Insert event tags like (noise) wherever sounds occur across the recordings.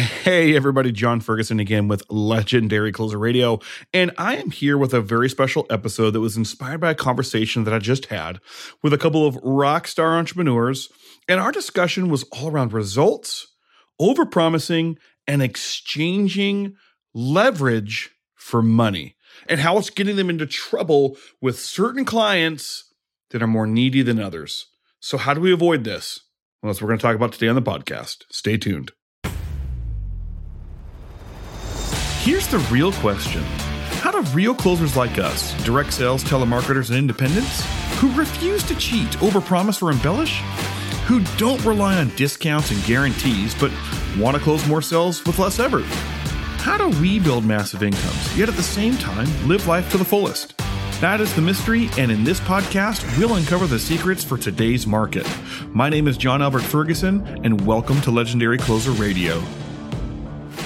Hey, everybody, John Ferguson again with Legendary Closer Radio. And I am here with a very special episode that was inspired by a conversation that I just had with a couple of rock star entrepreneurs. And our discussion was all around results, overpromising, and exchanging leverage for money, and how it's getting them into trouble with certain clients that are more needy than others. So, how do we avoid this? Well, that's what we're going to talk about today on the podcast. Stay tuned. Here's the real question How do real closers like us, direct sales, telemarketers, and independents, who refuse to cheat, overpromise, or embellish, who don't rely on discounts and guarantees, but want to close more sales with less effort, how do we build massive incomes, yet at the same time live life to the fullest? That is the mystery, and in this podcast, we'll uncover the secrets for today's market. My name is John Albert Ferguson, and welcome to Legendary Closer Radio.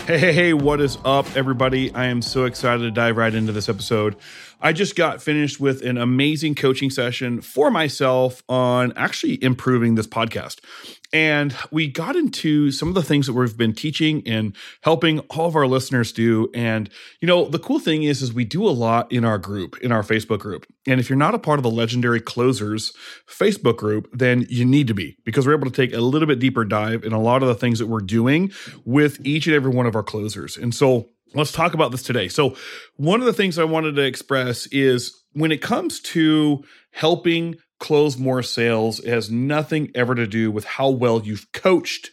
Hey, hey, hey, what is up, everybody? I am so excited to dive right into this episode. I just got finished with an amazing coaching session for myself on actually improving this podcast. And we got into some of the things that we've been teaching and helping all of our listeners do. And, you know, the cool thing is, is we do a lot in our group, in our Facebook group. And if you're not a part of the Legendary Closers Facebook group, then you need to be because we're able to take a little bit deeper dive in a lot of the things that we're doing with each and every one of our closers. And so let's talk about this today. So, one of the things I wanted to express is when it comes to helping close more sales, it has nothing ever to do with how well you've coached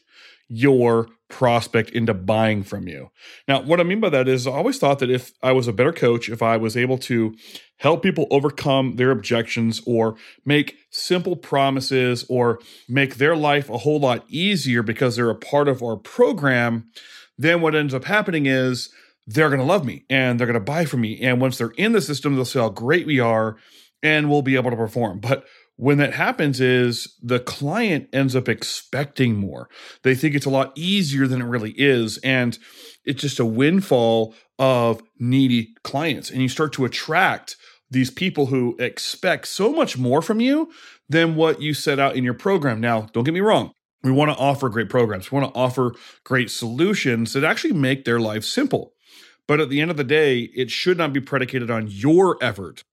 your prospect into buying from you. Now, what I mean by that is I always thought that if I was a better coach, if I was able to help people overcome their objections or make simple promises or make their life a whole lot easier because they're a part of our program, then what ends up happening is they're going to love me and they're going to buy from me. And once they're in the system, they'll see how great we are and we'll be able to perform. But when that happens is the client ends up expecting more. They think it's a lot easier than it really is and it's just a windfall of needy clients and you start to attract these people who expect so much more from you than what you set out in your program. Now, don't get me wrong. We want to offer great programs. We want to offer great solutions that actually make their life simple. But at the end of the day, it should not be predicated on your effort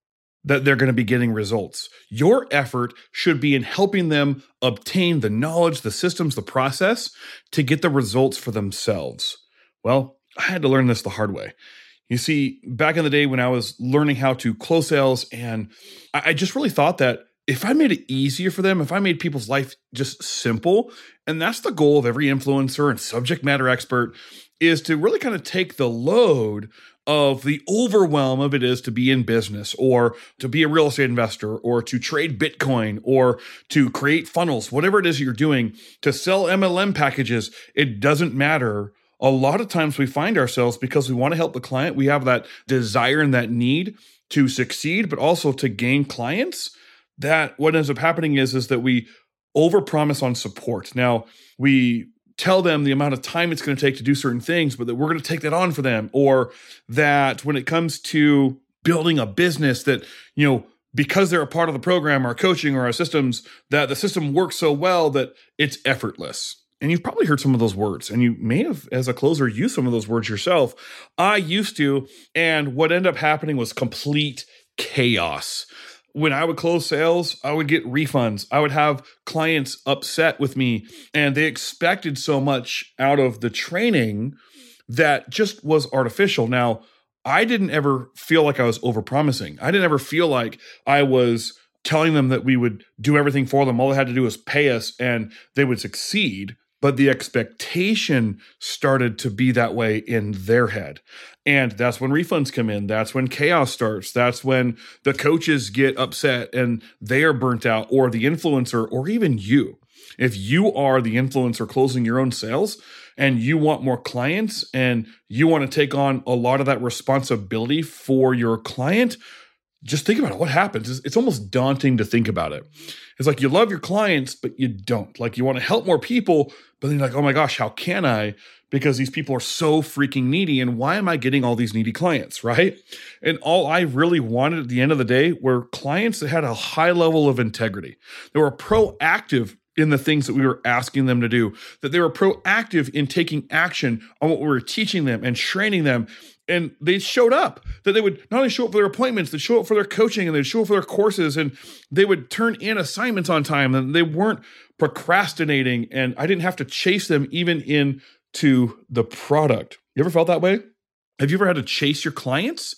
that they're going to be getting results. Your effort should be in helping them obtain the knowledge, the systems, the process to get the results for themselves. Well, I had to learn this the hard way. You see, back in the day when I was learning how to close sales, and I just really thought that if I made it easier for them, if I made people's life just simple, and that's the goal of every influencer and subject matter expert, is to really kind of take the load of the overwhelm of it is to be in business or to be a real estate investor or to trade Bitcoin or to create funnels, whatever it is you're doing, to sell MLM packages, it doesn't matter. A lot of times we find ourselves because we want to help the client, we have that desire and that need to succeed, but also to gain clients. That what ends up happening is, is that we overpromise on support. Now, we tell them the amount of time it's going to take to do certain things, but that we're going to take that on for them. Or that when it comes to building a business, that, you know, because they're a part of the program, our coaching, or our systems, that the system works so well that it's effortless. And you've probably heard some of those words, and you may have, as a closer, used some of those words yourself. I used to, and what ended up happening was complete chaos when I would close sales, I would get refunds. I would have clients upset with me, and they expected so much out of the training that just was artificial. Now, I didn't ever feel like I was overpromising. I didn't ever feel like I was telling them that we would do everything for them. All they had to do was pay us and they would succeed but the expectation started to be that way in their head. And that's when refunds come in. That's when chaos starts. That's when the coaches get upset and they are burnt out, or the influencer, or even you. If you are the influencer closing your own sales and you want more clients and you want to take on a lot of that responsibility for your client, just think about it. What happens? It's, it's, almost daunting to think about it. It's like you love your clients, but you don't. Like you want to help more people, but then you're like, oh my gosh, how can I? Because these people are so freaking needy. And why am I getting all these needy clients? Right. And all I really wanted at the end of the day were clients that had a high level of integrity, they were proactive in the things that we were asking them to do, that they were proactive in taking action on what we were teaching them and training them. And they showed up, that they would not only show up for their appointments, they'd show up for their coaching and they'd show up for their courses and they would turn in assignments on time and they weren't procrastinating. And I didn't have to chase them even into the product. You ever felt that way? Have you ever had to chase your clients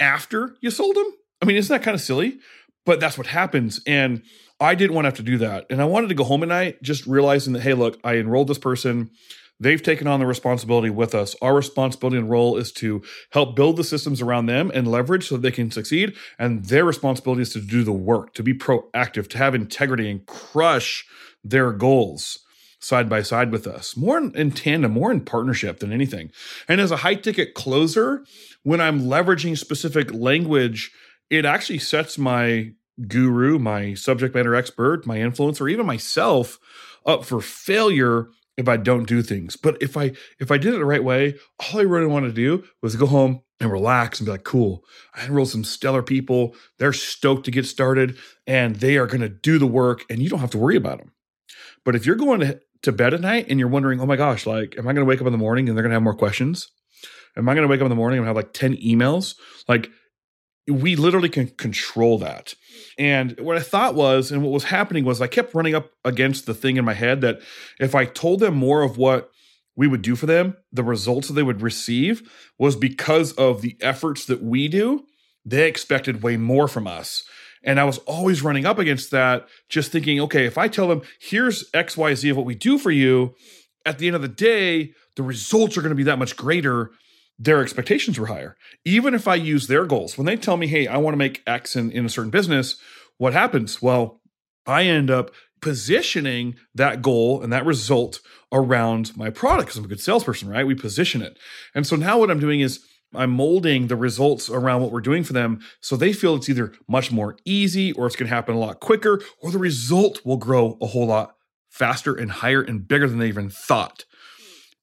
after you sold them? I mean, isn't that kind of silly? But that's what happens. And I didn't want to have to do that. And I wanted to go home at night just realizing that, hey, look, I enrolled this person. They've taken on the responsibility with us. Our responsibility and role is to help build the systems around them and leverage so they can succeed. And their responsibility is to do the work, to be proactive, to have integrity and crush their goals side by side with us, more in, tandem, more in partnership than anything. And as a high ticket closer, when I'm leveraging specific language, it actually sets my guru, my subject matter expert, my influencer, even myself up for failure if I don't do things. But if I if I did it the right way, all I really wanted to do was go home and relax and be like, cool. I enrolled some stellar people. They're stoked to get started and they are going to do the work and you don't have to worry about them. But if you're going to, to bed at night and you're wondering, oh my gosh, like, am I going to wake up in the morning and they're going to have more questions? Am I going to wake up in the morning and have like 10 emails? Like, we literally can control that. And what I thought was, and what was happening was, I kept running up against the thing in my head that if I told them more of what we would do for them, the results that they would receive was because of the efforts that we do, they expected way more from us. And I was always running up against that, just thinking, okay, if I tell them, here's XYZ of what we do for you, at the end of the day, the results are going to be that much greater their expectations were higher. Even if I use their goals, when they tell me, hey, I want to make X in, in a certain business, what happens? Well, I end up positioning that goal and that result around my product because I'm a good salesperson, right? We position it. And so now what I'm doing is I'm molding the results around what we're doing for them so they feel it's either much more easy or it's going to happen a lot quicker or the result will grow a whole lot faster and higher and bigger than they even thought.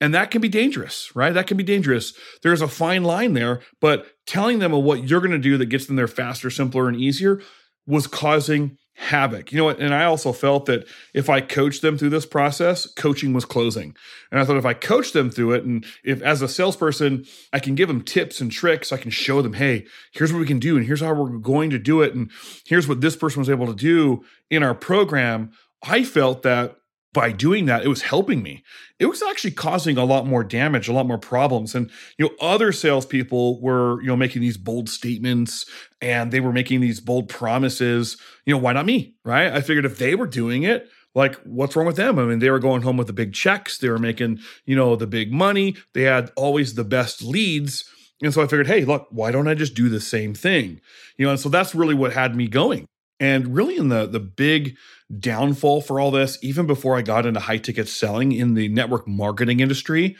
And that can be dangerous, right? That can be dangerous. There's a fine line there, but telling them what you're going to do that gets them there faster, simpler, and easier was causing havoc. You know what? And I also felt that if I coached them through this process, coaching was closing. And I thought if I coach them through it, and if as a salesperson, I can give them tips and tricks, I can show them, hey, here's what we can do, and here's how we're going to do it, and here's what this person was able to do in our program. I felt that by doing that, it was helping me. It was actually causing a lot more damage, a lot more problems. And you know, other salespeople were you know making these bold statements and they were making these bold promises. You know, why not me? Right? I figured if they were doing it, like what's wrong with them? I mean, they were going home with the big checks. They were making you know the big money. They had always the best leads. And so I figured, hey, look, why don't I just do the same thing? You know, and so that's really what had me going. And really, in the the big downfall for all this, even before I got into high ticket selling in the network marketing industry,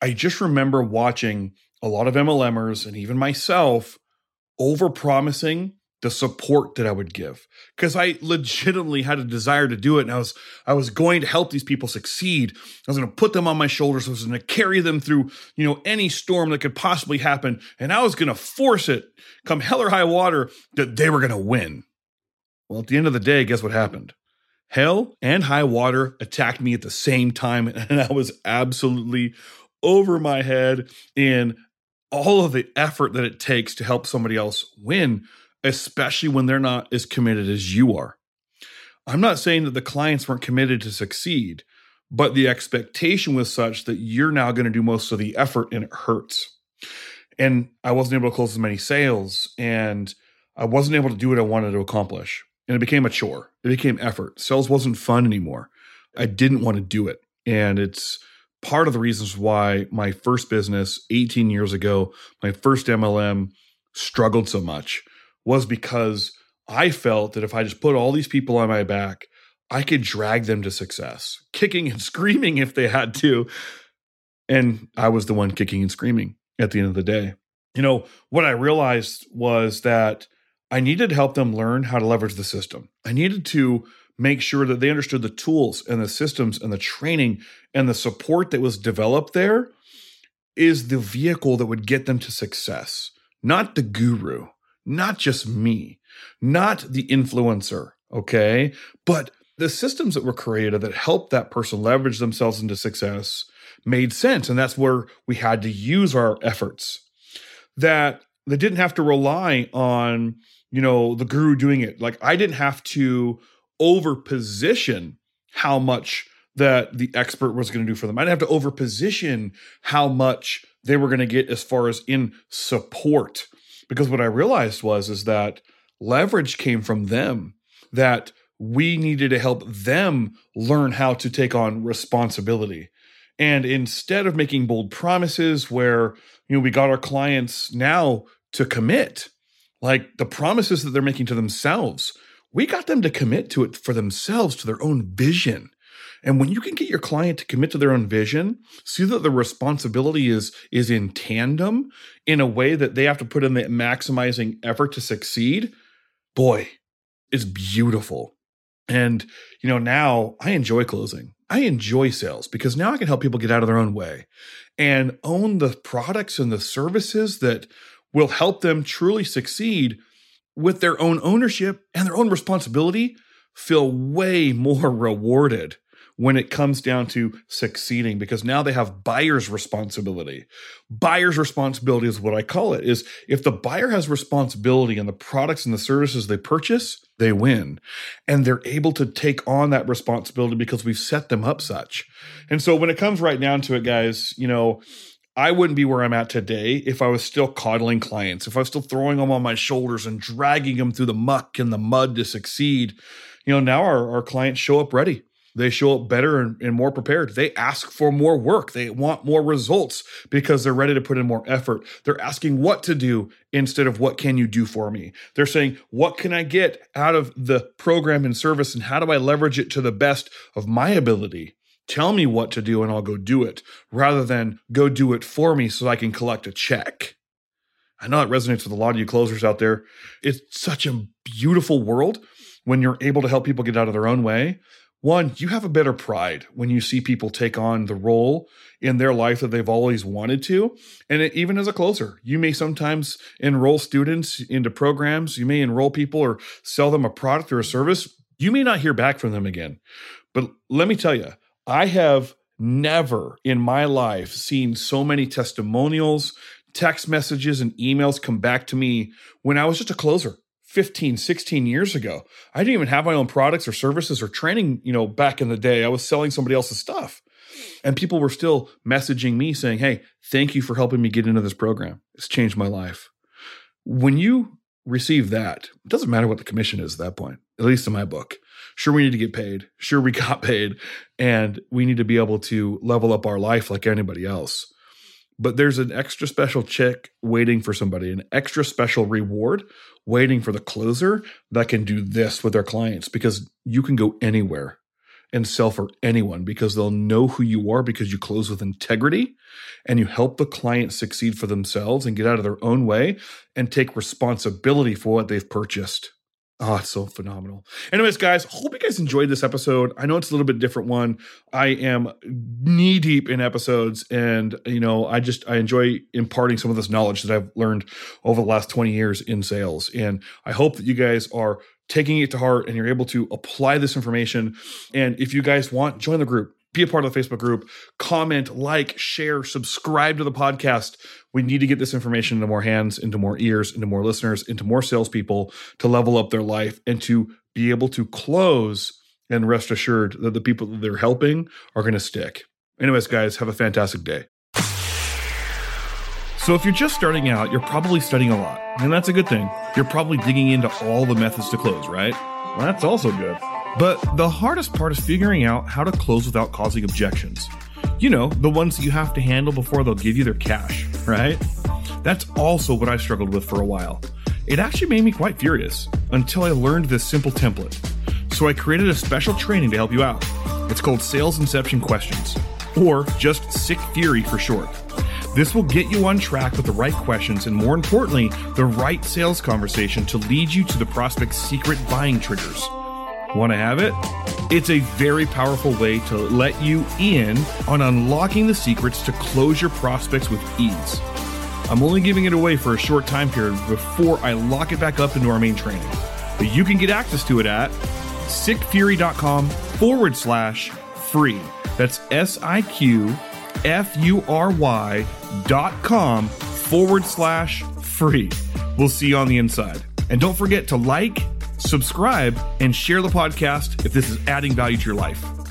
I just remember watching a lot of MLMers and even myself over promising the support that I would give because I legitimately had a desire to do it and I was I was going to help these people succeed. I was going to put them on my shoulders. I was going to carry them through, you know, any storm that could possibly happen and I was going to force it come hell or high water that they were going to win. Well, at the end of the day, guess what happened? Hell and high water attacked me at the same time, (laughs) and I was absolutely over my head in all of the effort that it takes to help somebody else win, especially when they're not as committed as you are. I'm not saying that the clients weren't committed to succeed, but the expectation was such that you're now going to do most of the effort and it hurts. And I wasn't able to close as many sales and I wasn't able to do what I wanted to accomplish and it became a chore. It became effort. Sales wasn't fun anymore. I didn't want to do it. And it's part of the reasons why my first business 18 years ago, my first MLM struggled so much was because I felt that if I just put all these people on my back, I could drag them to success, kicking and (laughs) screaming if they had to. And I was the one kicking and screaming at the end of the day. You know, what I realized was that I needed to help them learn how to leverage the system. I needed to make sure that they understood the tools and the systems and the training and the support that was developed there is the vehicle that would get them to success, not the guru, not just me, not the influencer, okay? But the systems that were created that helped that person leverage themselves into success made sense. And that's where we had to use our efforts. That they didn't have to rely on, you know, the guru doing it. Like I didn't have to over position how much that the expert was going to do for them. I didn't have to over position how much they were going to get as far as in support. Because what I realized was is that leverage came from them that we needed to help them learn how to take on responsibility. And instead of making bold promises where, you know, we got our clients now to commit, like the promises that they're making to themselves, we got them to commit to it for themselves, to their own vision. And when you can get your client to commit to their own vision, see that the responsibility is is in tandem in a way that they have to put in the maximizing effort to succeed, boy, it's beautiful. And you know, now I enjoy closing. I enjoy sales because now I can help people get out of their own way and own the products and the services that will help them truly succeed with their own ownership and their own responsibility feel way (laughs) more rewarded when it comes down to succeeding because now they have buyer's responsibility. Buyer's responsibility is what I call it is if the buyer has responsibility in the products and the services they purchase, they win. And they're able to take on that responsibility because we've set them up such. And so when it comes right down to it, guys, you know, I wouldn't be where I'm at today if I was still coddling clients, if I was still throwing them on my shoulders and dragging them through the muck and the mud to succeed. You know, now our, our clients show up ready. They show up better and, and, more prepared. They ask for more work. They want more results because they're ready to put in more effort. They're asking what to do instead of what can you do for me. They're saying, what can I get out of the program and service and how do I leverage it to the best of my ability? Tell me what to do and I'll go do it rather than go do it for me so I can collect a check. I know it resonates with a lot of you closers out there. It's such a beautiful world when you're able to help people get out of their own way one, you have a better pride when you see people take on the role in their life that they've always wanted to. And it, even as a closer, you may sometimes enroll students into programs, you may enroll people or sell them a product or a service. You may not hear back from them again. But let me tell you, I have never in my life seen so many testimonials, text messages, and emails come back to me when I was just a closer 15 16 years ago. I didn't even have my own products or services or training you know back in the day. I was selling somebody else's stuff. And people were still messaging me saying hey thank you for helping me get into this program. It's changed my life. When you receive that it doesn't matter what the commission is at that point at least in my book sure we need to get paid. Sure we (laughs) got paid. And we need to be able to level up our life like anybody else. But there's an extra special check waiting for somebody, an extra special reward waiting for the closer that can do this with their clients because you can go anywhere and sell for anyone because they'll know who you are because you close with integrity and you help the client succeed for themselves and get out of their own way and take responsibility for what they've purchased. Oh, it's so phenomenal. Anyways, guys, hope you guys enjoyed this episode. I know it's a little bit different one. I am knee deep in episodes and you know, I just I enjoy imparting some of this knowledge that I've learned over the last 20 years in sales. And I hope that you guys are taking it to heart and you're able to apply this information. And if you guys want, join the group be a part of the Facebook group, comment, like, share, subscribe to the podcast. We need to get this information into more hands, into more ears, into more listeners, into more salespeople to level up their life and to be able to close and rest assured that the people that they're helping are going to stick. Anyways, guys, have a fantastic day. So, if you're just starting out, you're probably studying a lot, and that's a good thing. You're probably digging into all the methods to close, right? Well, that's also good. But the hardest part is figuring out how to close without causing objections. You know, the ones you have to handle before they'll give you their cash, right? That's also what I struggled with for a while. It actually made me quite furious until I learned this simple template. So I created a special training to help you out. It's called Sales Inception Questions, or just SIQ Fury for short. This will get you on track with the right questions and, more importantly, the right sales conversation to lead you to the prospect's secret buying triggers. Want to have it? It's a very powerful way to let you in on unlocking the secrets to close your prospects with ease. I'm only giving it away for a short time period before I lock it back up into our main training. But you can get access to it at siqfury.com forward slash free. That's S I Q F U R Y dot com forward slash free. We'll see you on the inside. And don't forget to like, subscribe, and share the podcast if this is adding value to your life.